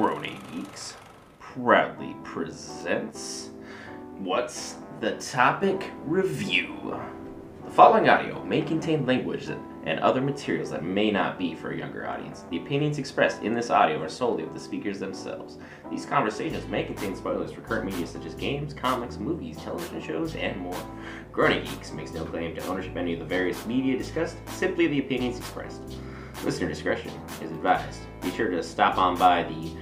Groaning Geeks proudly presents What's the Topic Review? The following audio may contain language and other materials that may not be for a younger audience. The opinions expressed in this audio are solely of the speakers themselves. These conversations may contain spoilers for current media such as games, comics, movies, television shows, and more. Groaning Geeks makes no claim to ownership of any of the various media discussed, simply the opinions expressed. Listener discretion is advised. Be sure to stop on by the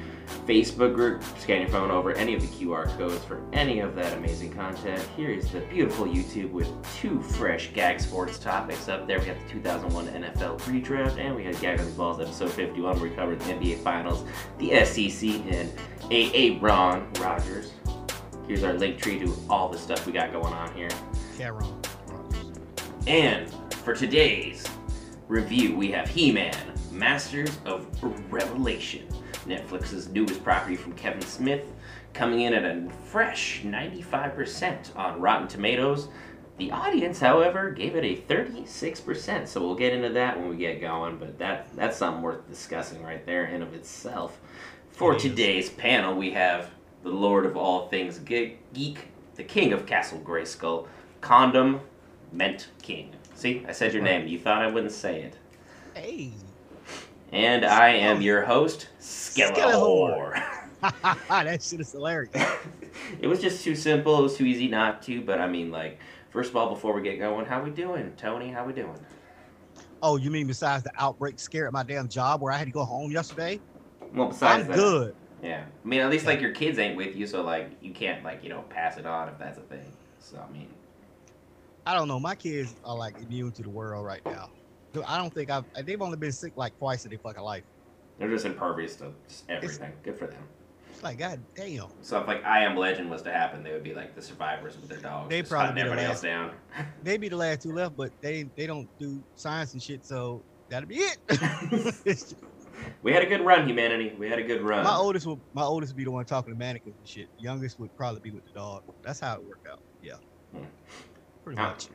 Facebook group, scan your phone over any of the QR codes for any of that amazing content. Here is the beautiful YouTube with two fresh gag sports topics up there. We got the 2001 NFL redraft, and we had Gag on the Balls episode 51 where we covered the NBA Finals, the SEC, and AA Ron Rodgers. Here's our link tree to all the stuff we got going on here. Yeah, wrong. And for today's review, we have He Man, Masters of Revelation, Netflix's newest property from Kevin Smith, coming in at a fresh 95% on Rotten Tomatoes. The audience, however, gave it a 36%, so we'll get into that when we get going, but that that's something worth discussing right there in of itself. For It is. today's panel, we have the Lord of all things ge- geek, the King of Castle Grayskull, Condom Ment King. See, I said your name. You thought I wouldn't say it. Hey. And I am your host, Skellahor. that shit is hilarious. it was just too simple. It was too easy not to. But I mean, like, first of all, before we get going, how we doing, Tony? How we doing? Oh, you mean besides the outbreak scare at my damn job where I had to go home yesterday? Well, besides I'm that, good. Yeah, I mean, at least Yeah. like your kids ain't with you, so like you can't like you know pass it on if that's a thing. So I mean, I don't know. My kids are like immune to the world right now. Dude, I don't think I've. They've only been sick like twice in their fucking life. they're just impervious to just everything. Good for them. It's like, god damn. So if like I Am Legend was to happen, they would be like the survivors with their dogs. They'd probably the everybody last- else down. They'd be the last two left, but they they don't do science and shit, so that'd be it. we had a good run, humanity. We had a good run. my oldest will my oldest will be the one talking to mannequins and shit. Youngest would probably be with the dog. That's how it worked out. Yeah. Hmm. Pretty much.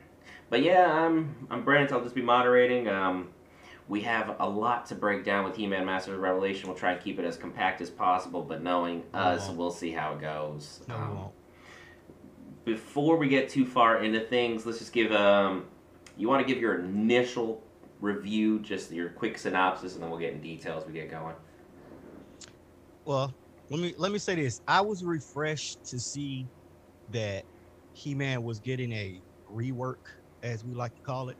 But yeah, I'm I'm Brent. I'll just be moderating. Um, we have a lot to break down with He-Man Masters of Revelation. We'll try and keep it as compact as possible, but knowing us, won't. we'll see how it goes. No, we Um, won't. Before we get too far into things, let's just give um, you want to give your initial review, just your quick synopsis, and then we'll get in details. as We get going. Well, let me let me say this. I was refreshed to see that He-Man was getting a rework, as we like to call it,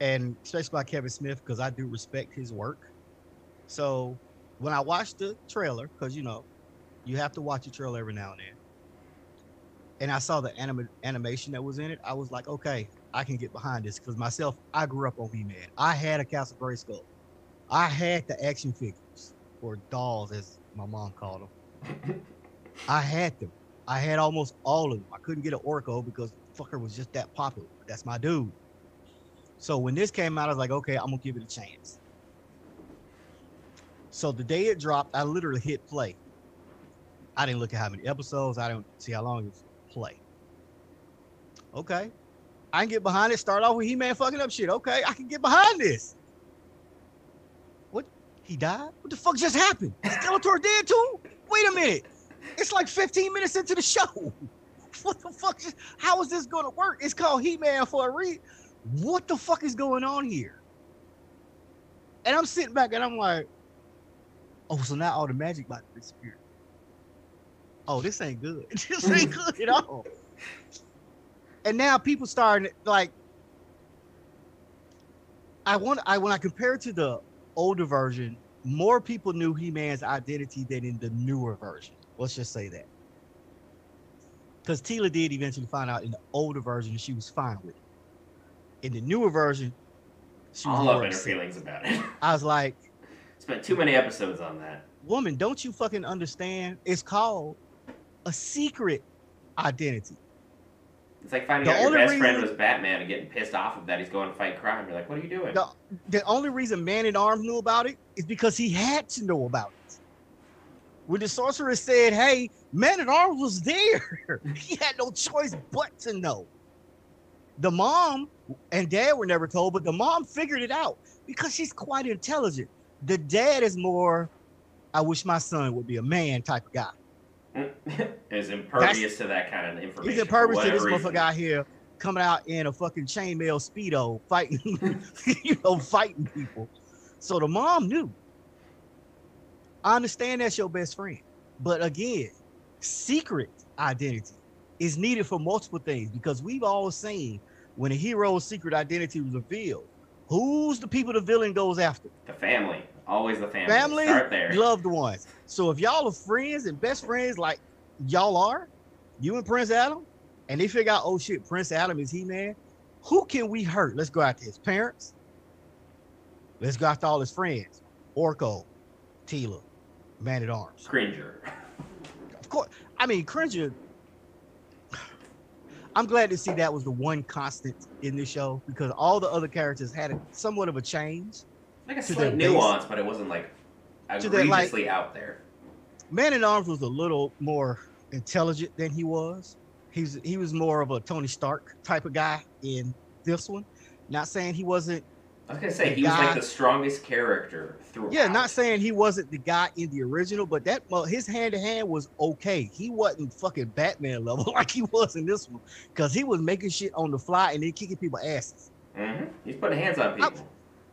and especially by Kevin Smith because I do respect his work. So when I watched the trailer, because you know, you have to watch a trailer every now and then, and I saw the anima- animation that was in it, I was like, okay, I can get behind this because myself, I grew up on He-Man. I had a Castle Grayskull. I had the action figures or dolls, as my mom called them. I had them. I had almost all of them. I couldn't get an Orko because was just that popular. That's my dude. So when this came out, I was like, okay, I'm gonna give it a chance. So the day it dropped, I literally hit play. I didn't look at how many episodes. I didn't see how long it was play. Okay, I can get behind it. Start off with He-Man fucking up shit. Okay, I can get behind this. What? He died? What the fuck just happened? Is Skeletor dead too? Wait a minute. It's like 15 minutes into the show. What the fuck? Just, how is this gonna work? It's called He-Man for a reason. What the fuck is going on here? And I'm sitting back and I'm like, oh, so now all the magic about to disappear. Oh, this ain't good. this hmm. ain't good at all. And now people starting like I want I when I compare it to the older version, more people knew He-Man's identity than in the newer version. Let's just say that. Because Teela did eventually find out in the older version she was fine with it. In the newer version, she was All up in her feelings about it. I was like, Spent too many episodes on that. woman, don't you fucking understand? It's called a secret identity. It's like finding The out your best friend was Batman and getting pissed off of that he's going to fight crime. You're like, what are you doing? The, the only reason Man at Arms knew about it is because he had to know about it. When the sorcerer said, "Hey, Man at Arms was there," he had no choice but to know. The mom and dad were never told, but the mom figured it out because she's quite intelligent. The dad is more I wish my son would be a man type of guy. is impervious to that kind of information. He's impervious to this motherfucker out here coming out in a fucking chainmail speedo fighting, you know, fighting people. So the mom knew. I understand that's your best friend, but again, secret identity is needed for multiple things because we've all seen when a hero's secret identity was revealed, who's the people the villain goes after? The family, always the family. Family, Start there. loved ones. So if y'all are friends and best friends like y'all are, you and Prince Adam, and they figure out, oh shit, Prince Adam is he man, who can we hurt? Let's go after his parents. Let's go after all his friends. Orko, Teela, Man at Arms. Cringer. Of course, I mean Cringer. I'm glad to see that was the one constant in the show because all the other characters had a, somewhat of a change. Like a To slight their base. nuance, but it wasn't like To their, like- egregiously out there. Man at Arms was a little more intelligent than he was. He's he was more of a Tony Stark type of guy in this one. Not saying he wasn't. I was gonna say he was like the strongest character throughout. Yeah, not saying he wasn't the guy in the original, but that well, his hand to hand was okay. He wasn't fucking Batman level like he was in this one, because he was making shit on the fly and then kicking people asses. hmm He's putting hands on people.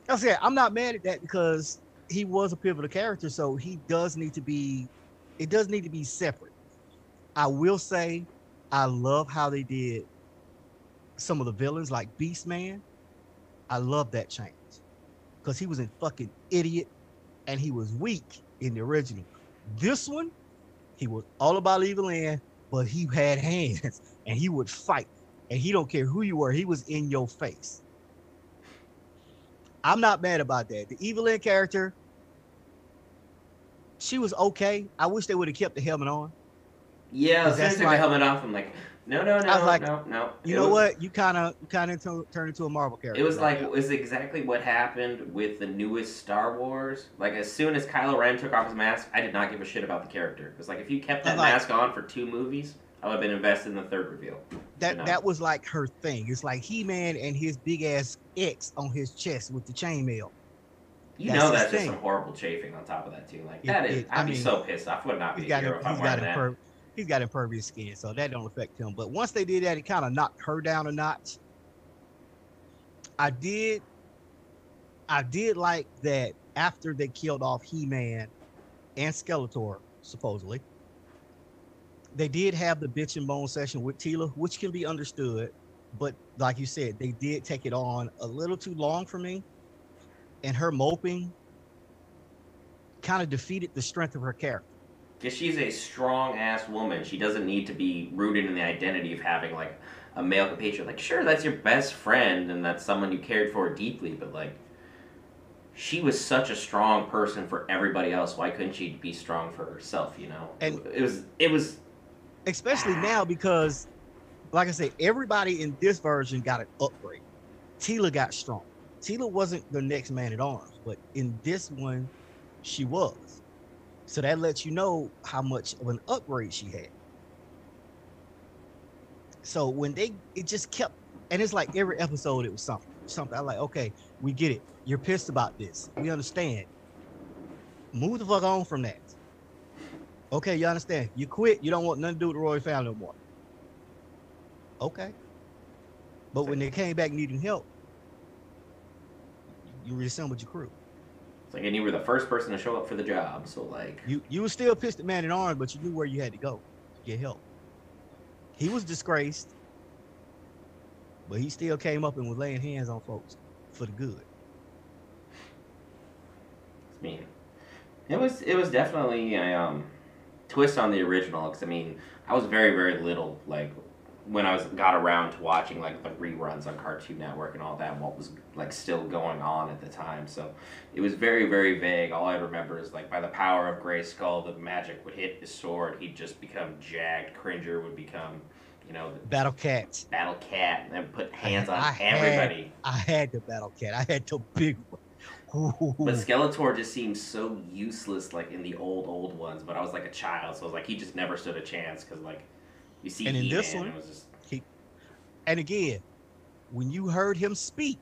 I-. I said I'm not mad at that because he was a pivotal character, so he does need to be. It does need to be separate. I will say, I love how they did some of the villains, like Beast Man. I love that change because he was a fucking idiot and he was weak in the original. This one, he was all about Evil Lynn, but he had hands and he would fight, and he don't care who you were. He was in your face. I'm not mad about that. The Evil Lynn character, she was okay. I wish they would have kept the helmet on. Yeah, as soon as that's they took the helmet off, I'm like, no, no, no, I was like, no, no. You It know was- what? You kind of you kind of turned into a Marvel character. It was like it was exactly what happened with the newest Star Wars. Like as soon as Kylo Ren took off his mask, I did not give a shit about the character. It was like if you kept that like- mask on for two movies, I would have been invested in the third reveal. that know? that was like her thing. It's like He Man and his big ass X on his chest with the chainmail. You That's know that's just thing. some horrible chafing on top of that too. Like It- that is, it- I'd I be so pissed off. Would not be a hero if I'm wearing that. imper- he's got impervious skin, so that don't affect him. But once they did that, it kind of knocked her down a notch. I did, I did like that after they killed off He Man and Skeletor, supposedly. They did have the bitch and bone session with Teela, which can be understood, but like you said, they did take it on a little too long for me, and her moping kind of defeated the strength of her character. Because she's a strong ass woman. She doesn't need to be rooted in the identity of having like a male compatriot. Like, sure, that's your best friend and that's someone you cared for deeply, but like, she was such a strong person for everybody else. Why couldn't she be strong for herself? You know, And- it was it was especially now because like i said everybody in this version got an upgrade teela got strong teela wasn't the next man at arms but in this one she was so that lets you know how much of an upgrade she had so when they it just kept and it's like every episode it was something something i like okay we get it you're pissed about this we understand move the fuck on from that Okay, you understand. You quit. You don't want nothing to do with the royal family no more. Okay. But when they came back needing help, you reassembled your crew. It's like, and you were the first person to show up for the job. So like, You you were still pissed at man in arms, but you knew where you had to go to get help. He was disgraced, but he still came up and was laying hands on folks for the good. I mean, it was it was definitely a um, twist on the original. Because I mean, I was very very little like when I was got around to watching like the reruns on Cartoon Network and all that. and What was like still going on at the time. So it was very very vague. All I remember is like by the power of Grayskull, the magic would hit his sword. He'd just become jagged. Cringer would become, you know, the Battle Cat. Battle Cat and put hands on I had- everybody. I had the battle cat. I had the big one. Ooh. But Skeletor just seems so useless, like in the old old ones. But I was like a child, so I was like, he just never stood a chance because like you see And in He-Man, this one- was And again, when you heard him speak,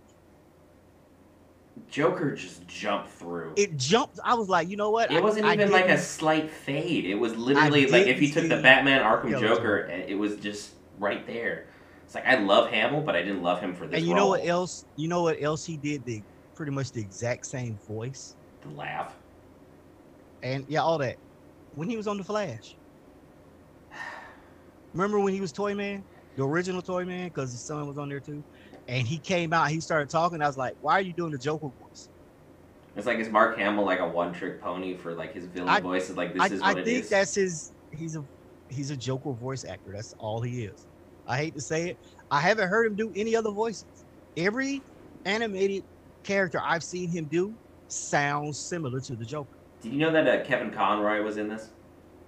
Joker just jumped through. It jumped. I was like, you know what? It I- wasn't even like a slight fade. It was literally like if you took the Batman Arkham Skeletor. Joker, and eh, it was just right there. It's like I love Hamill, but I didn't love him for this. And you know what else? You know what else he did? The pretty much the exact same voice. The laugh. and yeah, all that. When he was on the Flash, remember when he was Toy Man, the original Toy Man, because his son was on there too, and he came out, he started talking. I was like, "Why are you doing the Joker voice?" It's like is Mark Hamill like a one-trick pony for like his villain I- voice? Is like this I, is I what it think is. that's his. He's a he's a Joker voice actor. That's all he is. I hate to say it. I haven't heard him do any other voices. Every animated character I've seen him do sounds similar to the Joker. Did you know that uh, Kevin Conroy was in this?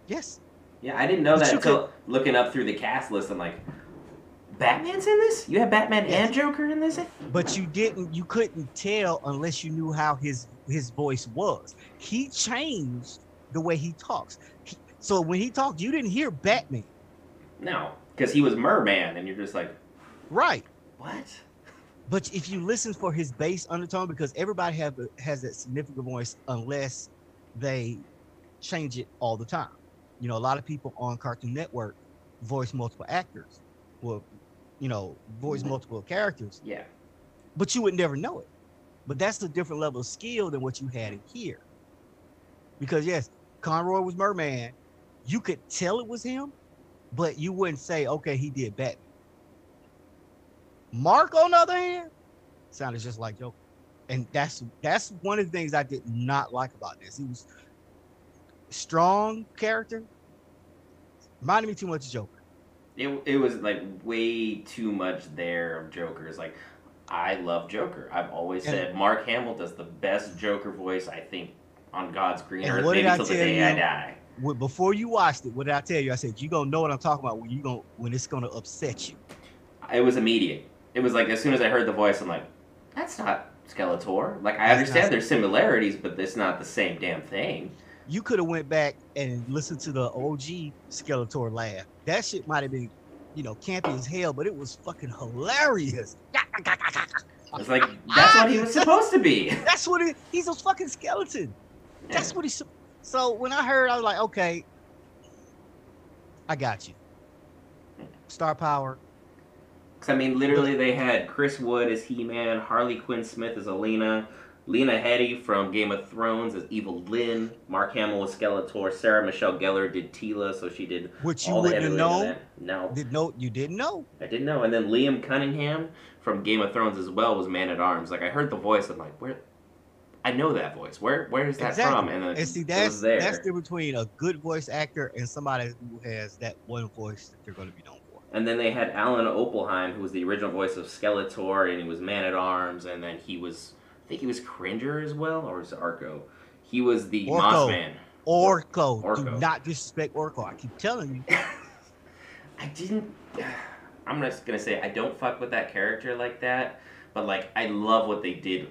Yes. Yeah, I didn't know But that you until looking up through the cast list. I'm like, Batman's in this? You have Batman Yes. and Joker in this? but you didn't you couldn't tell unless you knew how his his voice was he changed the way he talks He- so when he talked you didn't hear batman No, because he was Merman, and you're just like, right what? but if you listen for his bass undertone because everybody have a- has that significant voice unless they change it all the time you know a lot of people on cartoon network voice multiple actors well you know voice multiple characters Yeah. but you would never know it. But that's a different level of skill than what you had in here. Because yes, Conroy was Merman. You could tell it was him, but you wouldn't say, okay, he did Batman. Mark, on the other hand, sounded just like Joker. And that's that's one of the things I did not like about this. He was strong character, reminded me too much of Joker. It, it was like way too much there of Joker's. Like, I love Joker. I've always And- said Mark Hamill does the best Joker voice, I think, on God's green earth, what maybe till the day I die. When- Before you watched it, what did I tell you? I said you gonna know what I'm talking about when you going when it's gonna upset you. It was immediate. It was like as soon as I heard the voice, I'm like, that's not Skeletor. Like I That's understand there's similarities, but it's not the same damn thing. You could have went back and listened to the OG Skeletor laugh. That shit might have been, you know, campy as hell, but it was fucking hilarious. It's like that's what he was ah! supposed to be. That's what it, he's a fucking skeleton. That's what he's. So when I heard, I was like, okay, I got you. Star power. Because I mean, literally, they had Chris Wood as He-Man, Harley Quinn Smith as Alina, Lena Headey from Game of Thrones as Evil Lynn, Mark Hamill was Skeletor, Sarah Michelle Gellar did Teela, so she did Which you all the wouldn't of No, Did know you didn't know. I didn't know. And then Liam Cunningham from Game of Thrones as well was Man at Arms. Like I heard the voice, I'm like, where? I know that voice. Where? Where is that Exactly. from? And then And see, that's that's the between a good voice actor and somebody who has that one voice that they're going to be known for. And then they had Alan Oppenheimer, who was the original voice of Skeletor, and he was Man at Arms, and then he was, I think he was Cringer as well, or was it Orko? He was the Orko. Moss Man. Orko. Do not disrespect Orko. I keep telling you. I didn't. I'm just gonna say I don't fuck with that character like that, but like I love what they did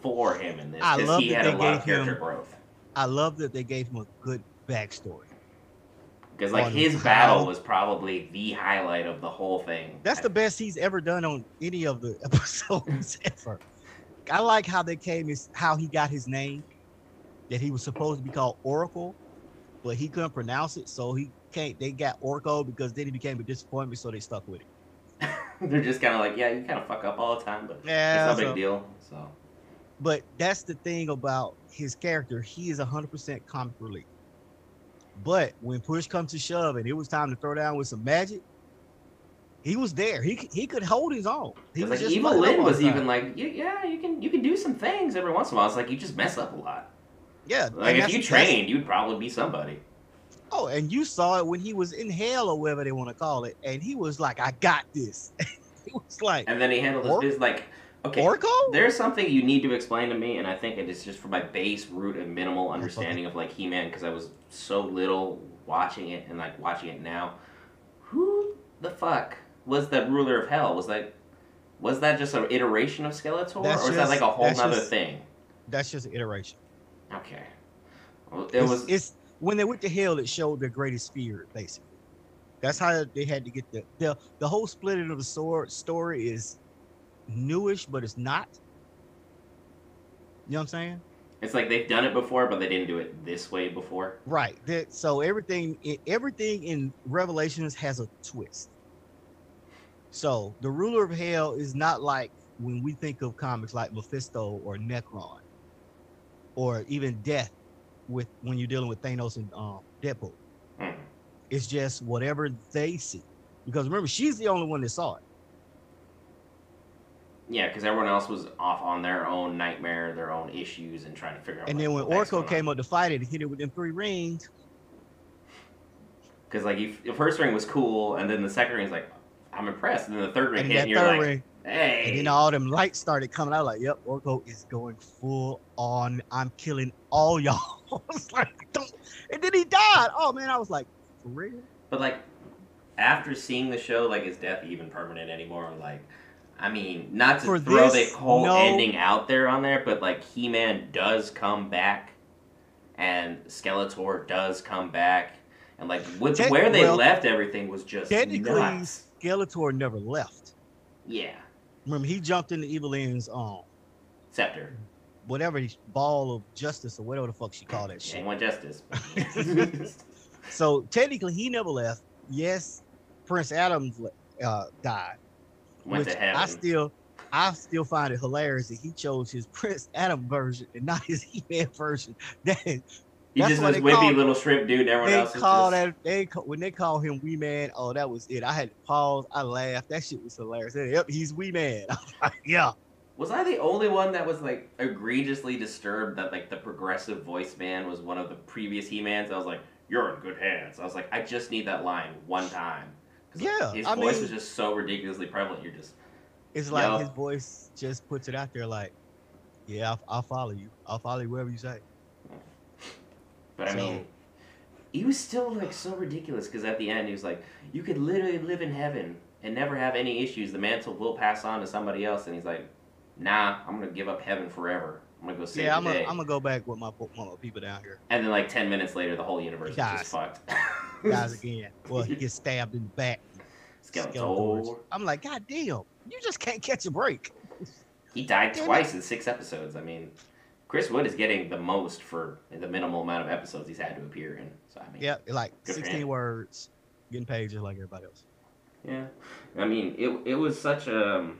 for him in this because he had a lot of character him- growth. I love that they gave him a good backstory. Because like his how- battle was probably the highlight of the whole thing. That's the best he's ever done on any of the episodes ever. I like how they came is how he got his name. That he was supposed to be called Oracle, but he couldn't pronounce it, so he can't. They got Orko because then he became a disappointment, so they stuck with it. They're just kind of like, yeah, you kind of fuck up all the time, but Yeah, it's no so- big deal. So But that's the thing about his character. He is 100% comic relief. But when push comes to shove and it was time to throw down with some magic, he was there. He could- he could hold his own. He was like Evil Lynn was even like, yeah, you can you can do some things every once in a while. It's like you just mess up a lot. yeah. Like if you trained, you'd probably be somebody. Oh, and you saw it when he was in hell or whatever they want to call it, and he was like, "I got this." he was like, And then he handled his business like, okay, "Orko." there's something you need to explain to me, and I think it is just for my base root and minimal understanding of like He-Man because I was so little watching it and like watching it now. Who the fuck was the ruler of hell? Was that was that just an iteration of Skeletor, That's or was that like a whole nother just- thing? That's just an iteration. Okay, well, it It's, was. it's when they went to hell, it showed their greatest fear, basically. That's how they had to get the the, the whole splitting of the sword story is newish, but it's not. You know what I'm saying? It's like they've done it before, but they didn't do it this way before. Right. That, so everything everything in Revelations has a twist. So the ruler of hell is not like when we think of comics like Mephisto or Nekron, or even Death, with when you're dealing with Thanos and um, Deadpool. Hmm. It's just whatever they see. Because remember, she's the only one that saw it. Yeah, because everyone else was off on their own nightmare, their own issues, and trying to figure out. And then when Orko came up to fight it, he hit it with them three rings. because like you, the first ring was cool, and then the second ring is like, I'm impressed, and then the third ring And hit, and you're third like, ring, hey. and then all them lights started coming out. Like, yep, Orko is going full on. I'm killing all y'all. I was like, don't. And then he died. Oh man, I was like, for real? But like, after seeing the show, like, is death even permanent anymore? Like, I mean, not to For throw this, the whole no. ending out there on there, but like, He Man does come back, and Skeletor does come back, and like, with Te- where they well, left everything was just Technically, nuts. Skeletor never left. Yeah, Remember, he jumped into Evil Lynn's um Scepter. whatever he- ball of justice or whatever the fuck she called that She shit. ain't want justice. So technically, he never left. Yes, Prince Adams le- uh, died. Went which to heaven. I still, I still find it hilarious that he chose his Prince Adam version and not his He-Man version. That He just was wimpy little shrimp dude. Everyone else call just, that they when they call him Wee Man. Oh, that was it. I had to pause. I laughed. That shit was hilarious. Yep, he's Wee Man. I was like, yeah. Was I the only one that was like egregiously disturbed that like the progressive voice man was one of the previous He-Mans? I was like, "You're in good hands." I was like, "I just need that line one time." 'Cause, like, Yeah, his I voice mean- was just so ridiculously prevalent. You're just It's like Yo. his voice just puts it out there. Like, yeah, I'll, I'll follow you. I'll follow you wherever you say. But I mean, he was still like so ridiculous because at the end he was like, "You could literally live in heaven and never have any issues. The mantle will pass on to somebody else." And he's like, "Nah, I'm gonna give up heaven forever. I'm gonna go save yeah, the I'm day." gonna I'm gonna go back with my, my people down here. And then like ten minutes later, the whole universe is Dies. just fucked. Guys again. Well, he gets stabbed in the back. Skeletor. Skeletor. I'm like, God damn, you just can't catch a break. He died Damn it. twice in six episodes. I mean, Chris Wood is getting the most for the minimal amount of episodes he's had to appear in. So I mean, Yeah, like 16 words, getting paid just like everybody else. Yeah, I mean, it it was such a um,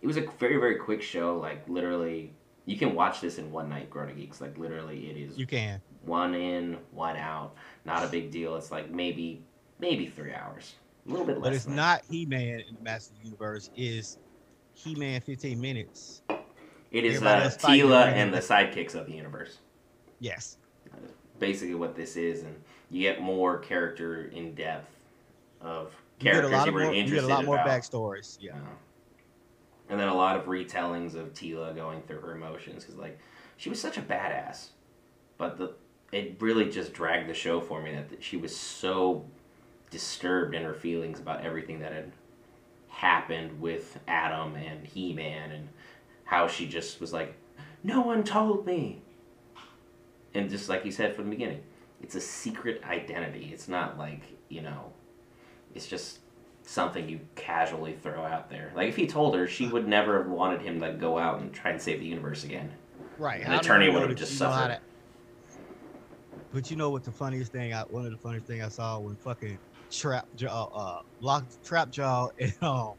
it was a very very quick show. Like literally, you can watch this in one night. Grota Geeks, like literally, it is You can. one in, one out. Not a big deal. It's like maybe maybe three hours, a little bit less. But it's not He Man in the Masters Universe. Is He Man 15 minutes? It is uh, Teela and the sidekicks of the universe. Yes. basically what this is, and you get more character in depth of You get a characters lot you were more. You interested get a lot more about. backstories. Yeah. you know. And then a lot of retellings of Tila going through her emotions because, like, she was such a badass, but the it really just dragged the show for me that she was so disturbed in her feelings about everything that had happened with Adam and He Man and how she just was like, no one told me. And just like you said from the beginning, it's a secret identity. It's not like, you know, it's just something you casually throw out there. Like if he told her, she would never have wanted him to go out and try and save the universe again. Right. An attorney would have just suffered. to- But you know what the funniest thing? I one of the funniest thing I saw when fucking trap jaw, uh, lock trap jaw and um,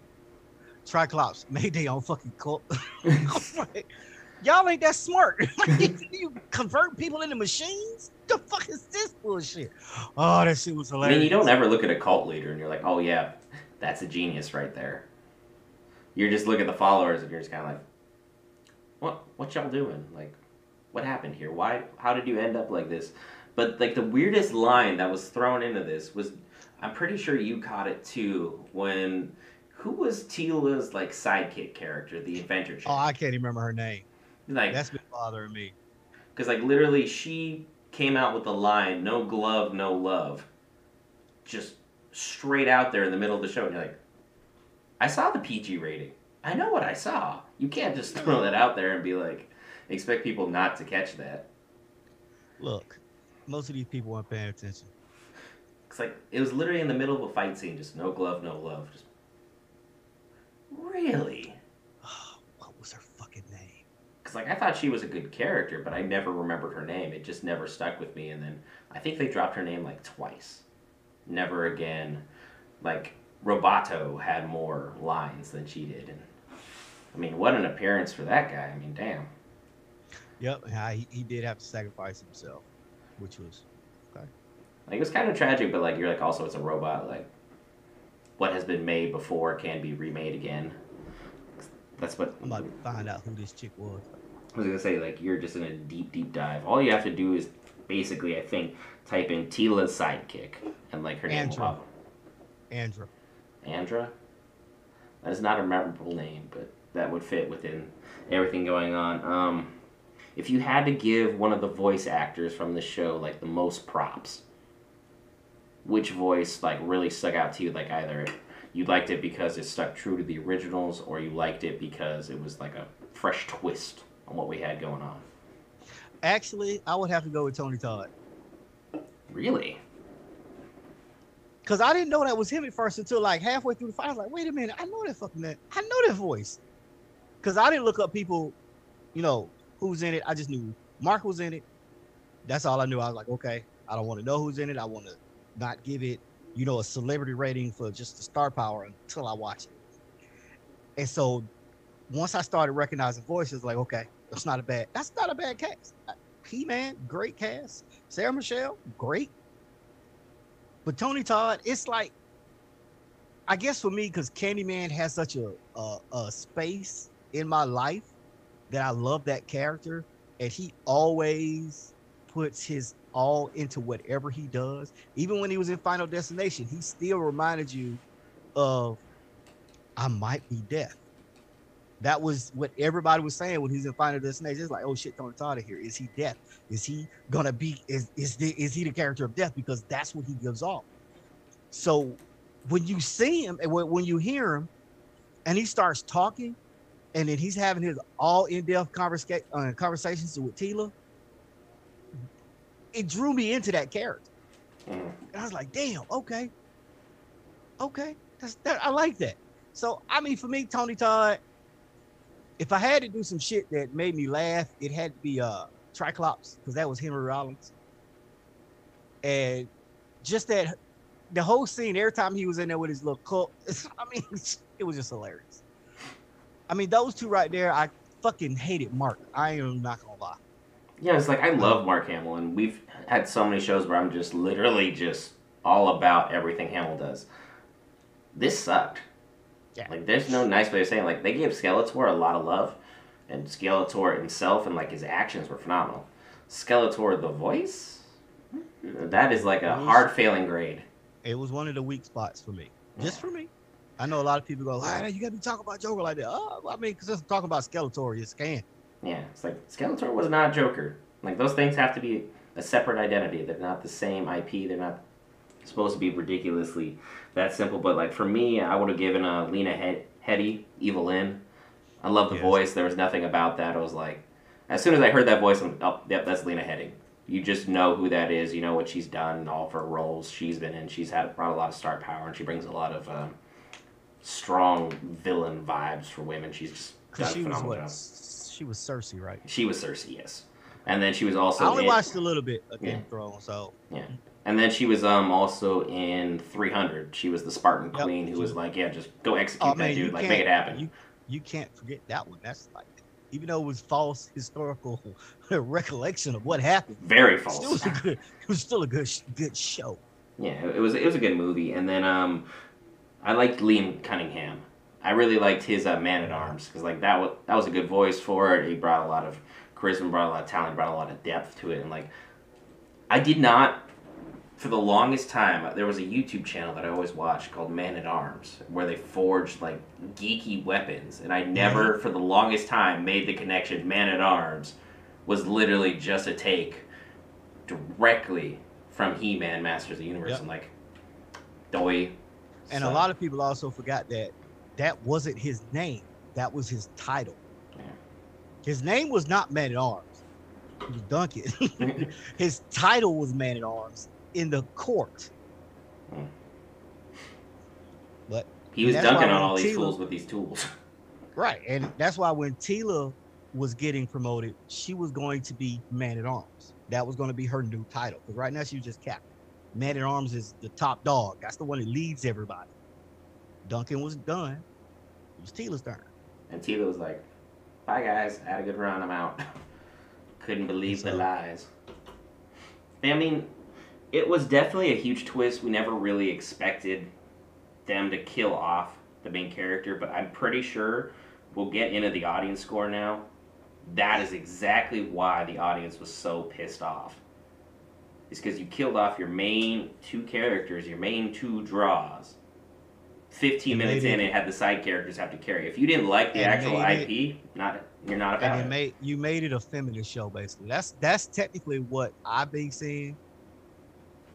Triclops made their own fucking cult. Like, Y'all ain't that smart. you convert people into machines? The fuck is this bullshit? Oh, that shit was hilarious. I mean, you don't ever look at a cult leader and you're like, oh yeah, that's a genius right there. You just look at the followers and you're just kind of like, what what y'all doing? Like, what happened here? Why? How did you end up like this? But like the weirdest line that was thrown into this was, I'm pretty sure you caught it too when. Who was Teela's like sidekick character, the adventure chick? Oh, I can't even remember her name. like That's been bothering me. because like literally she came out with the line no glove no love just straight out there in the middle of the show and you're like i saw the pg rating i know what i saw you can't just throw that out there and be like expect people not to catch that Look, most of these people aren't paying attention. it's like it was literally in the middle of a fight scene just no glove no love just really oh, what was her fucking name? because like I thought she was a good character, but I never remembered her name. It just never stuck with me. And then I think they dropped her name like twice. Never again. Like Roboto had more lines than she did, and I mean, what an appearance for that guy. I mean, damn. Yep, yeah, he, he did have to sacrifice himself, which was okay. Like it was kind of tragic, but like you're like also it's a robot. Like what has been made before can be remade again. That's what I'm about to find out who this chick was. I was gonna say, like you're just in a deep, deep dive. All you have to do is basically, I think, type in Teela's sidekick and like her name will Andra. pop. Andra. Andra. That is not a memorable name, but that would fit within everything going on. Um, if you had to give one of the voice actors from the show like the most props, which voice like really stuck out to you? Like either you liked it because it stuck true to the originals, or you liked it because it was like a fresh twist on what we had going on. Actually, I would have to go with Tony Todd. Really? Cause I didn't know that was him at first until like halfway through the fight. I was like, wait a minute, I know that fucking that. I know that voice. Cause I didn't look up people, you know, who's in it. I just knew Mark was in it. That's all I knew. I was like, okay, I don't want to know who's in it. I want to not give it, you know, a celebrity rating for just the star power until I watch it. And so once I started recognizing voices, like, okay, that's not a bad, that's not a bad cast. Uh, he Man, great cast. Sarah Michelle, great. But Tony Todd, it's like, I guess for me, because Candyman has such a, a a space in my life that I love that character, and he always puts his all into whatever he does. Even when he was in Final Destination, he still reminded you of I might be death. That was what everybody was saying when he's in Final Destination. It's like, oh shit, Tony Todd here. Is he death? Is he gonna be? Is is the, is he the character of death? Because that's what he gives off. So when you see him and when, you hear him, and he starts talking, and then he's having his all in-depth conversa- uh, conversations with Teela, it drew me into that character. Mm. And I was like, damn, okay. Okay. That's that I like that. So I mean for me, Tony Todd, if I had to do some shit that made me laugh, it had to be uh Triclops, because that was Henry Rollins. And just that the whole scene, every time he was in there with his little cup, I mean, it was just hilarious. I mean, those two right there, I fucking hated Mark. I am not gonna lie. Yeah, it's like I love Mark Hamill, and we've had so many shows where I'm just literally just all about everything Hamill does. This sucked. Yeah. Like, there's no nice way of saying. Like, they gave Skeletor a lot of love, and Skeletor himself and like his actions were phenomenal. Skeletor, the voice, that is like a Mhm. hard failing grade. It was one of the weak spots for me, just for me. I know a lot of people go, ah, you gotta be talking about Joker like that. Oh, I mean, because I'm talking about Skeletor, you can. Yeah, it's like Skeletor was not Joker. Like those things have to be a separate identity. They're not the same IP. They're not supposed to be ridiculously that simple. But like for me, I would have given a Lena Head- Headey, Evil Lynn. I love the Yes. voice. There was nothing about that. I was like, as soon as I heard that voice, I'm, oh, yep, that's Lena Headey. You just know who that is. You know what she's done, all of her roles she's been in. She's had brought a lot of star power, and she brings a lot of um, strong villain vibes for women. She's just done she was phenomenal what? job. She was Cersei, right? She was Cersei, yes. And then she was also I only in, watched a little bit of Game Yeah. of Thrones, so Yeah. and then she was um also in 300. She was the Spartan Yep. queen who was like, yeah, just go execute oh that man, dude, like make it happen. You, you can't forget that one. That's like, even though it was false historical recollection of what happened, Very it still false. was a good. It was still a good, good show. yeah, it was it was a good movie. And then um, I liked Liam Cunningham. I really liked his uh, Man at Arms because like that was that was a good voice for it. He brought a lot of charisma, brought a lot of talent, brought a lot of depth to it, and like I did not. For the longest time, there was a YouTube channel that I always watched called Man at Arms, where they forged like geeky weapons, and I never, for the longest time, made the connection. Man at Arms was literally just a take directly from He-Man, Masters of the Universe, Yep. and like, doy. And a lot of people also forgot that that wasn't his name. That was his title. His name was not Man at Arms. It was Duncan. his title was Man at Arms in the court. Hmm. But he was dunking on all these Teela- fools with these tools. right, and that's why when Teela was getting promoted, she was going to be man at arms. That was going to be her new title. Because right now she's just captain. Man at arms is the top dog. That's the one that leads everybody. Duncan was done. It was Teela's turn. And Teela was like, "Bye guys, I had a good run. I'm out." Couldn't believe the lies. I mean, it was definitely a huge twist. We never really expected them to kill off the main character, but I'm pretty sure we'll get into the audience score now. That is exactly why the audience was so pissed off. It's because you killed off your main two characters, your main two draws. 15 minutes maybe- in, and had the side characters have to carry. If you didn't like the And actual IP, not you're not about and you it. made you made it a feminist show basically. That's that's technically what I've been seeing.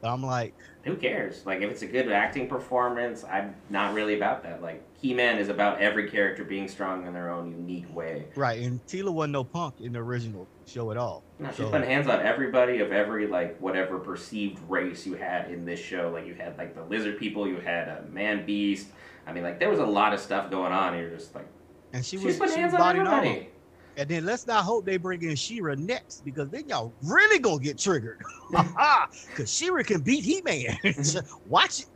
But I'm like, Who cares? Like, if it's a good acting performance, I'm not really about that. Like, He Man is about every character being strong in their own unique way. right, and Teela wasn't no punk in the original show at all. No, she's So- putting hands on everybody of every like whatever perceived race you had in this show. Like you had like the lizard people, you had a man beast. I mean, like there was a lot of stuff going on. And you're just like, And she she's was, putting she hands on body armor. Everybody. And then let's not hope they bring in She-Ra next because then y'all really gonna get triggered. Because She-Ra can beat He Man. Watch it.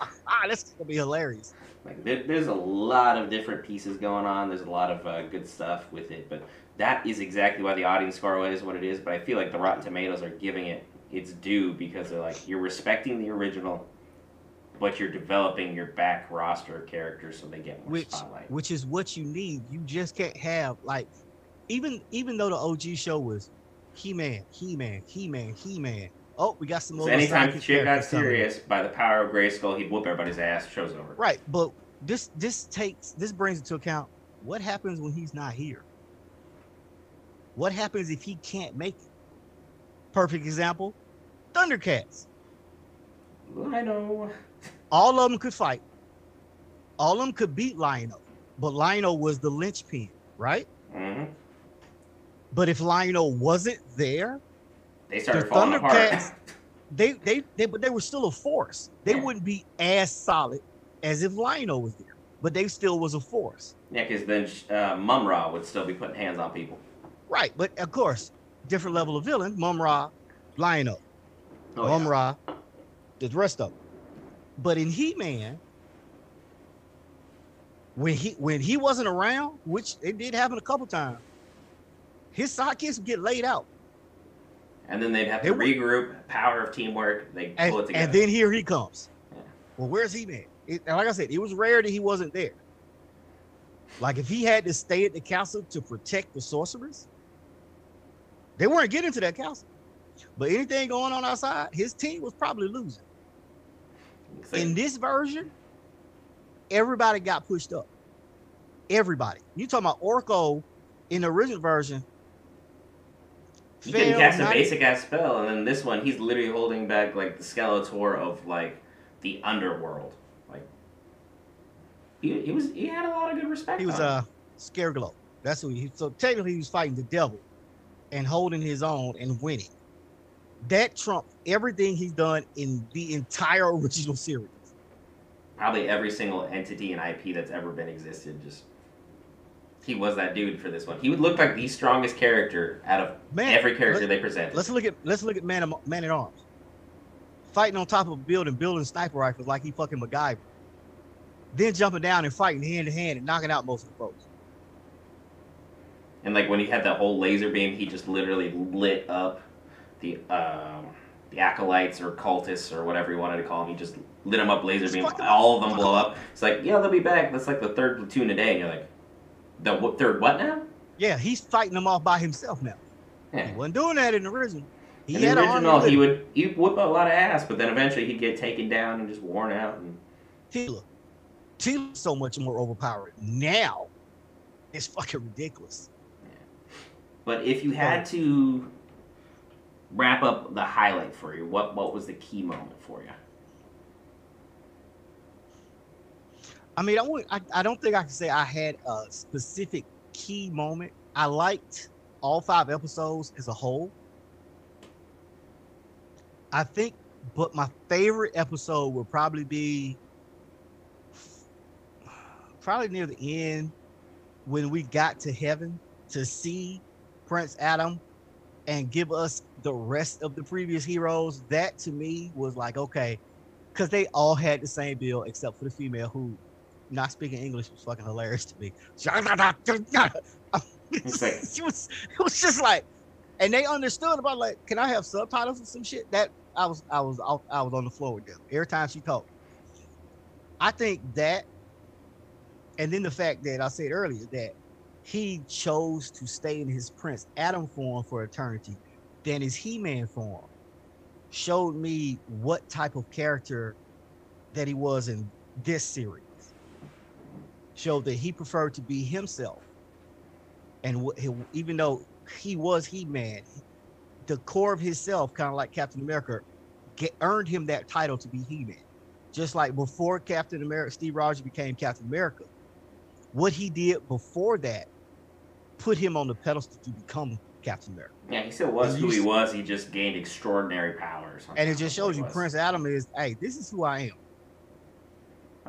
Ah, that's gonna be hilarious. Like there, there's a lot of different pieces going on. There's a lot of uh, good stuff with it, but that is exactly why the audience score is what it is. But I feel like the Rotten Tomatoes are giving it its due because they're like you're respecting the original, but you're developing your back roster of characters so they get more Which spotlight. which is what you need. You just can't have like even even though the OG show was He Man, He Man, He Man, He Man. Oh, we got some So anytime shit got characters coming serious, by the power of Grayskull, he'd whoop everybody's ass. Show's over. Right, but this this takes this brings into account what happens when he's not here. What happens if he can't make it? Perfect example, Thundercats. I know. All of them could fight. All of them could beat Lion-O, but Lion-O was the linchpin, right? hmm But if Lion-O wasn't there, They started The falling apart. Thundercats- they they they but they were still a force. They Yeah. wouldn't be as solid as if Lion-O was there, but they still was a force. yeah, because then uh, Mumm-Ra would still be putting hands on people. Right, but of course, different level of villain. Mumm-Ra, Lion-O, Oh, yeah. Mumm-Ra, the rest of them. But in He-Man, when he when he wasn't around, which it did happen a couple times, his sidekicks would get laid out, And then they'd have to regroup. Power of teamwork. They and, pull it together. and then here he comes. Yeah. Well, where's He-Man? It, and like I said, it was rare that he wasn't there. Like if he had to stay at the castle to protect the sorcerers, they weren't getting to that castle. But anything going on outside, his team was probably losing. Like- In this version, everybody got pushed up. Everybody. You talking about Orko in the original version? He couldn't cast a basic ass spell, and then this one, he's literally holding back like the Skeletor of like the underworld. Like he, he was he had a lot of good respect. He was a him. uh Scareglow. That's who he. So technically, he was fighting the devil, and holding his own and winning. That trumped everything he's done in the entire original series. probably every single entity and IP that's ever been existed. Just he was that dude for this one. He would look like the strongest character out of Man, every character they presented. Let's look at let's look at man of, man at arms, fighting on top of a building, building sniper rifles like he fucking MacGyver, then jumping down and fighting hand to hand and knocking out most of the folks. And like when he had that whole laser beam, he just literally lit up the um, the acolytes or cultists or whatever you wanted to call them. He just lit them up, laser beam. All of them blow up. It's like yeah, they'll be back. That's like the third platoon a day, and you're like, the what, third what now? Yeah, he's fighting them off by himself now. Yeah. He wasn't doing that in the original. He In the had original, he would he would whip a lot of ass, but then eventually he'd get taken down and just worn out. And Teela. Teela's so much more overpowered now. It's fucking ridiculous. But if you had to wrap up the highlight for you, what what was the key moment for you? I mean, I, would, I I don't think I can say I had a specific key moment. I liked all five episodes as a whole. I think, but my favorite episode would probably be probably near the end when we got to heaven to see Prince Adam and give us the rest of the previous heroes, that to me was like okay, because they all had the same bill except for the female who, not speaking English, was fucking hilarious to me. It's like- she was, it was just like, and they understood about like, can I have subtitles or some shit? That I was, I was, I was on the floor with them every time she talked. I think that, and then the fact that I said earlier that he chose to stay in his Prince Adam form for eternity than his He-Man form showed me what type of character that he was in this series. Showed that he preferred to be himself, and he- even though he was He-Man, the core of himself, kind of like Captain America, get, earned him that title to be He-Man. Just like before Captain America, Steve Rogers became Captain America, what he did before that put him on the pedestal to become Captain America. Yeah, he still was And who he was. He just gained extraordinary powers. And it just shows you. Prince Adam is, hey, this is who I am.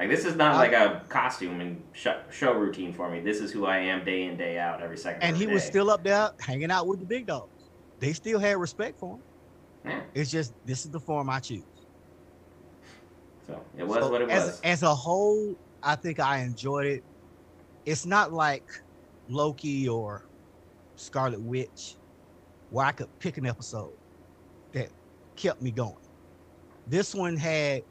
Like this is not like a costume and show, show routine for me. This is who I am day in day out every second. And he was still up there hanging out with the big dogs. They still had respect for him. Yeah. It's just this is the form I choose. So it was So what it as, was. As a whole, I think I enjoyed it. It's not like Loki or Scarlet Witch, where I could pick an episode that kept me going. This one had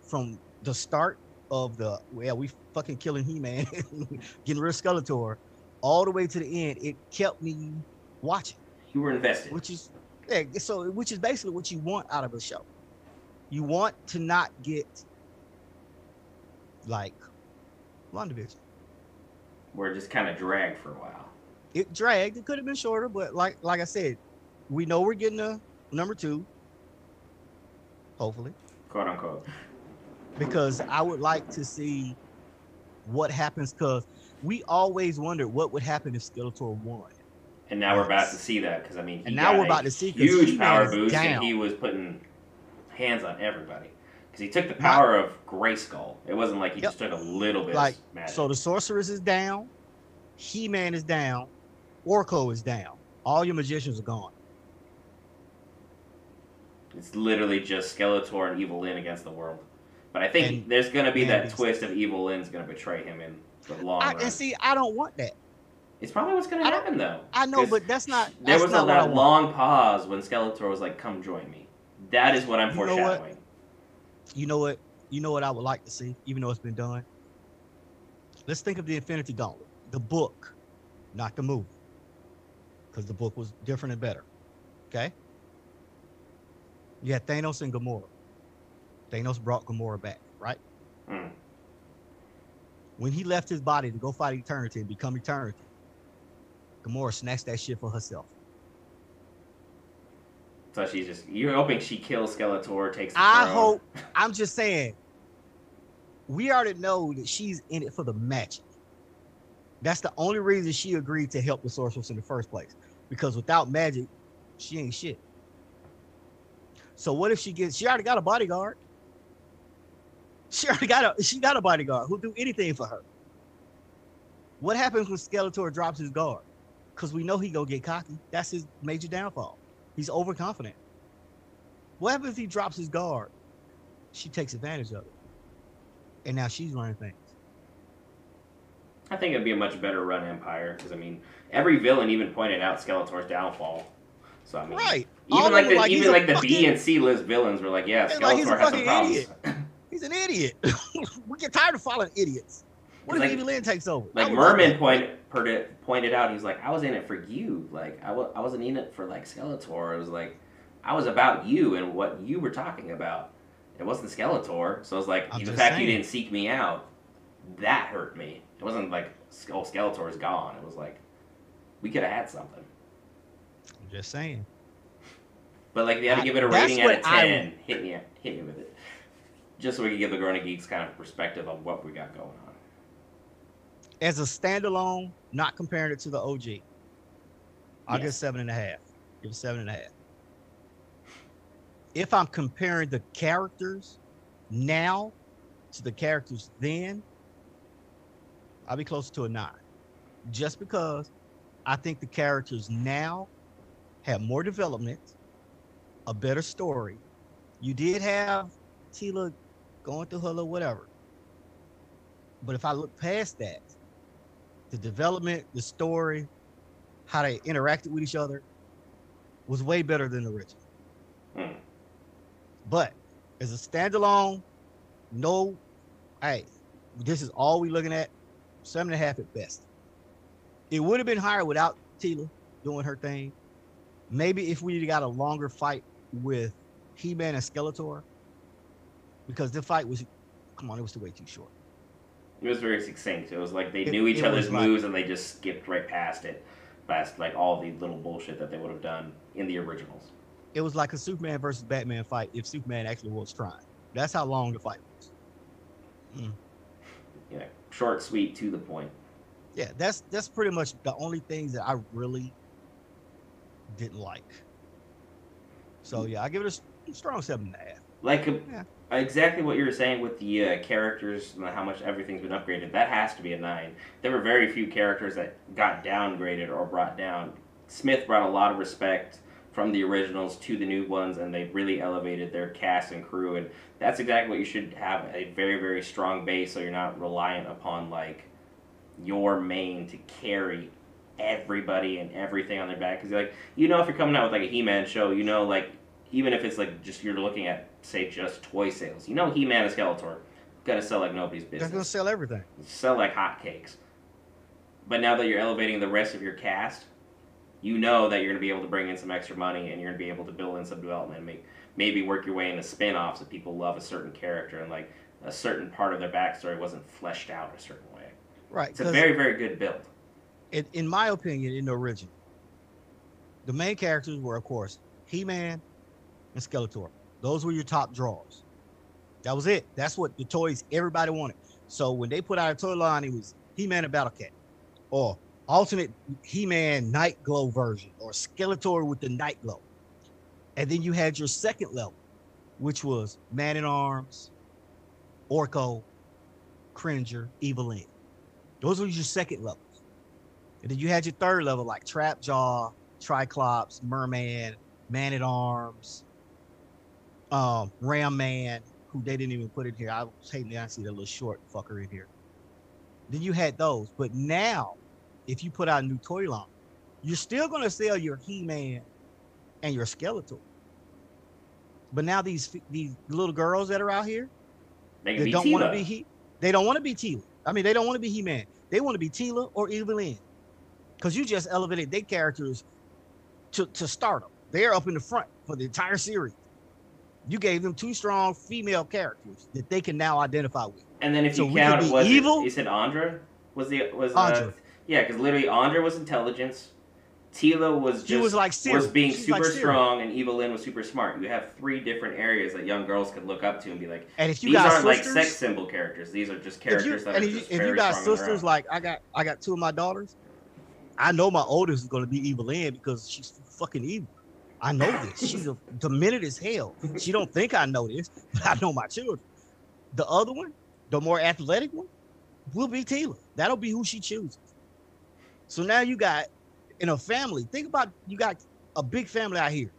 from the start of the well, we fucking killing He-Man, getting rid of Skeletor, all the way to the end. It kept me watching you were invested. which is yeah, so which is basically what you want out of a show. You want to not get like WandaVision. Where it just kind of dragged for a while. It dragged. It could have been shorter, but like like I said, we know we're getting a number two. Hopefully, quote unquote. Because I would like to see what happens. Because we always wondered what would happen if Skeletor won. And now we're about to see that because I mean, he And now we're about to see huge power boost, down. and he was putting hands on everybody because he took the power of Grayskull. It wasn't like he Yep. just took a little bit Like, of magic. So the sorceress is down, He-Man is down, Orko is down. All your magicians are gone. It's literally just Skeletor and Evil Lyn against the world. But I think And there's gonna be that twist of Evil Lyn's gonna betray him in the long I, run. and see, I don't want that. it's probably what's gonna happen though. I know, but that's not. There was a not I that long pause when Skeletor was like, "Come join me." That is what I'm You know what? foreshadowing. You know what? You know what I would like to see, even though it's been done. Let's think of the Infinity Gauntlet, the book, not the movie, because the book was different and better. Okay. You had Thanos and Gamora. Thanos brought Gamora back, right? Mm. When he left his body to go fight eternity and become eternity, Gamora snatched that shit for herself. So she's just you're hoping she kills Skeletor, takes. The I throne. hope. I'm just saying. We already know that she's in it for the magic. That's the only reason she agreed to help the sorceress in the first place. Because without magic, she ain't shit. So what if she gets? She already got a bodyguard. She already got a. She got a bodyguard who'll do anything for her. What happens when Skeletor drops his guard? Because we know he gonna get cocky. That's his major downfall. He's overconfident. What happens if he drops his guard? She takes advantage of it. And now she's running things. I think it'd be a much better run Empire because I mean, every villain even pointed out Skeletor's downfall. So I mean, Right. Even of like the like even like the B and C list villains were like, yeah, Yeah, like Skeletor has some fucking problems. He's an idiot. we get tired of following idiots. What if Like- Evil Lynn takes over? Like Merman point, pointed out, he's like, I was in it for you. Like I w- I wasn't in it for like Skeletor. It was like I was about you and what you were talking about. It wasn't Skeletor. So it was like I'm the fact you didn't seek me out, that hurt me. It wasn't like oh Skeletor's gone. It was like we could have had something. I'm just saying. But like if you had to give it a rating out of what I ten, hit me hit me with it. Just so we can give the Growing Geeks kind of perspective of what we got going on. As a standalone, not comparing it to the OG, I'll give seven and a half. Give it seven and a half. If I'm comparing the characters now to the characters then, I'll be closer to a nine. Just because I think the characters now have more development, a better story. You did have Teela going through her little whatever. But if I look past that, the development, the story, how they interacted with each other was way better than the original. Hmm. But as a standalone, no, hey, this is all we looking at. Seven and a half at best. It would have been higher without Teela doing her thing. Maybe if we got a longer fight with He-Man and Skeletor, because the fight was, come on, it was way too short. It was very succinct. It was like they It- knew each other's was like- moves and they just skipped right past it, past like all the little bullshit that they would have done in the originals. It was like a Superman versus Batman fight if Superman actually was trying. That's how long the fight was. You know, short, sweet, to the point. Yeah, that's that's pretty much the only things that I really didn't like. So yeah, I give it a strong seven and a half. Like uh, Yeah. Exactly what you were saying with the uh, characters and how much everything's been upgraded. That has to be a nine. There were very few characters that got downgraded or brought down. Smith brought a lot of respect from the originals to the new ones, and they really elevated their cast and crew. And that's exactly what you should have a very very strong base, so you're not reliant upon like your main to carry everybody and everything on their back. Because like you know, if you're coming out with like a He-Man show, you know like even if it's like just you're looking at say just toy sales, you know He-Man and Skeletor gotta sell like nobody's business. They're gonna sell everything. sell like hotcakes. But now that you're elevating the rest of your cast, you know that you're gonna be able to bring in some extra money and you're gonna be able to build in some development, and make maybe work your way into spin-offs if people love a certain character and like a certain part of their backstory wasn't fleshed out a certain way. Right. It's a very very good build. in, in my opinion, in the original, the main characters were, of course, He-Man and Skeletor. Those were your top draws. That was it. That's what the toys everybody wanted. So when they put out a toy line, it was He-Man and Battle Cat, or alternate He-Man Night Glow version, or Skeletor with the Night Glow. And then you had your second level, which was Man at Arms, Orko, Cringer, Evil Lynn. Those were your second levels. And then you had your third level like Trap Jaw, Triclops, Merman, Man at Arms, um, Ram Man, who they didn't even put in here. I was hating I see that little short fucker in here. Then you had those. But now, if you put out a new toy line, you're still gonna sell your He-Man and your Skeletor. But now these these little girls that are out here, They they don't want to be he. They don't want to be Teela. I mean, they don't want to be He Man. They want to be Teela or Evil Lynn, because you just elevated their characters to to stardom. They're up in the front for the entire series. You gave them two strong female characters that they can now identify with. And then if So you count, was evil? It, you said Andra was the was Andra. Uh, yeah, because literally Andra was intelligence. Teela was just She was like Siri. was being She's super like strong, and Evil Lynn was super smart. You have three different areas that young girls could look up to and be like, And if you these got aren't sisters, like sex symbol characters. These are just if you, characters that and are if you, just if very you got strong on their sisters, like I got, I got two of my daughters. I know my oldest is going to be Evil Lynn because she's fucking evil. I know this. She's a, demented as hell. She don't think I know this, but I know my children. The other one, the more athletic one, will be Teela. That'll be who she chooses. So now you got in a family. Think about you got a big family out here.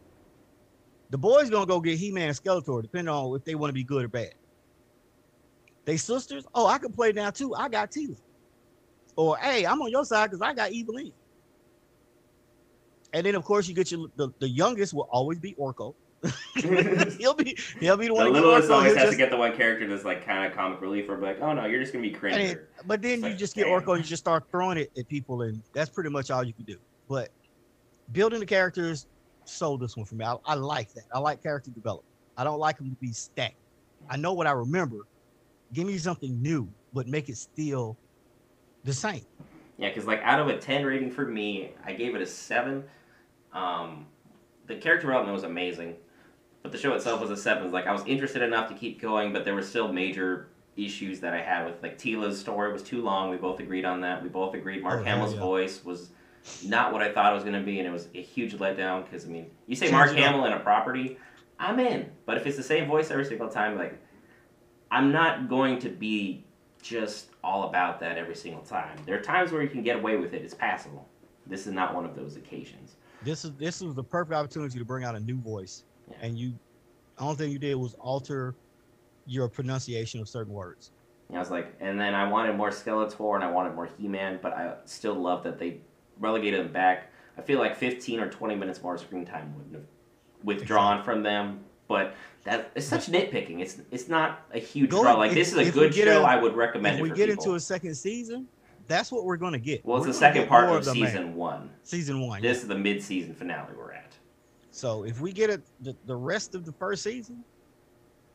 The boys gonna go get He-Man and Skeletor, depending on if they want to be good or bad. They sisters. Oh, I can play now too. I got Teela. Or hey, I'm on your side because I got Evil Lynn. And then of course you get your the, the youngest will always be Orko. he'll be he'll be the the one. The littlest Orko. always has just- to get the one character that's like kind of comic relief, or like, oh no, you're just gonna be and Cringer. but then It's you like, just get damn. Orko and you just start throwing it at people, and that's pretty much all you can do. But building the characters sold this one for me. I, I like that. I like character development. I don't like them to be stacked. I know what I remember. Give me something new, but make it still the same. Yeah, because like out of a ten rating for me, I gave it a seven. Um, the character development was amazing, but the show itself was a seven. Like I was interested enough to keep going, but there were still major issues that I had with like Teela's story was too long. We both agreed on that. We both agreed Mark Oh, Hamill's yeah. voice was not what I thought it was going to be, and it was a huge letdown. Because I mean, you say Change Mark. Hamill in a property, I'm in. But if it's the same voice every single time, like I'm not going to be just all about that every single time. There are times where you can get away with it; it's passable. This is not one of those occasions. This is this was the perfect opportunity to bring out a new voice, Yeah. and you, the only thing you did was alter your pronunciation of certain words. And I was like, and then I wanted more Skeletor and I wanted more He-Man, but I still love that they relegated them back. I feel like 15 or 20 minutes more screen time wouldn't have withdrawn from them, but that it's such nitpicking. It's it's not a huge Go- draw. Like if- this is a good show. I would recommend If we get people. into a second season, that's what we're gonna get. well, it's We're the second part of the man. season one. Season one. This yeah. is the mid-season finale we're at. So if we get it, the, the rest of the first season,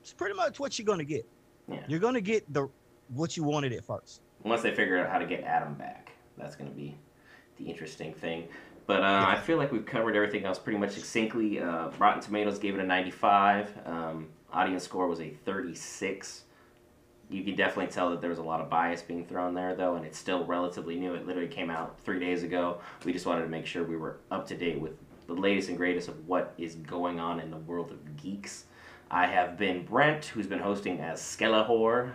it's pretty much what you're gonna get. Yeah. You're gonna get the what you wanted at first. Once they figure out how to get Adam back, that's going to be the interesting thing. But uh, I feel like we've covered everything else pretty much succinctly. Uh, Rotten Tomatoes gave it a 95. Um, audience score was a 36. You can definitely tell that there was a lot of bias being thrown there, though, and it's still relatively new. It literally came out three days ago. We just wanted to make sure we were up to date with the latest and greatest of what is going on in the world of geeks. I have been Brent, who's been hosting as Skelehor.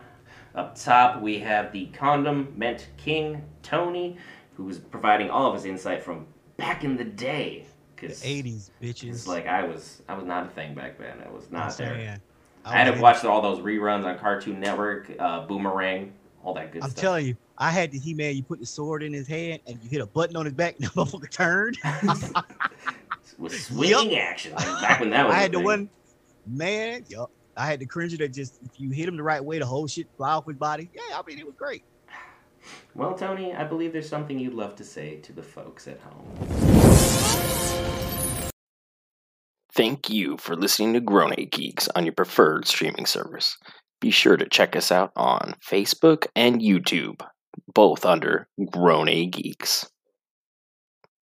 Up top, we have the condom meant king, Tony, who's providing all of his insight from back in the day. The Because 80s bitches. it's like I was, I was not a thing back then. I was not there. I had to watch all those reruns on Cartoon Network, uh, Boomerang, all that good stuff. I'm telling you, I had the He-Man. You put the sword in his hand and you hit a button on his back, and the motherfucker turned. with swinging action, like back when that was. I had the thing. one, man. Yup. I had the cringer that just if you hit him the right way, the whole shit fly off his body. Yeah, I mean it was great. Well, Tony, I believe there's something you'd love to say to the folks at home. Thank you for listening to Grown A Geeks on your preferred streaming service. Be sure to check us out on Facebook and YouTube, both under Grown Geeks.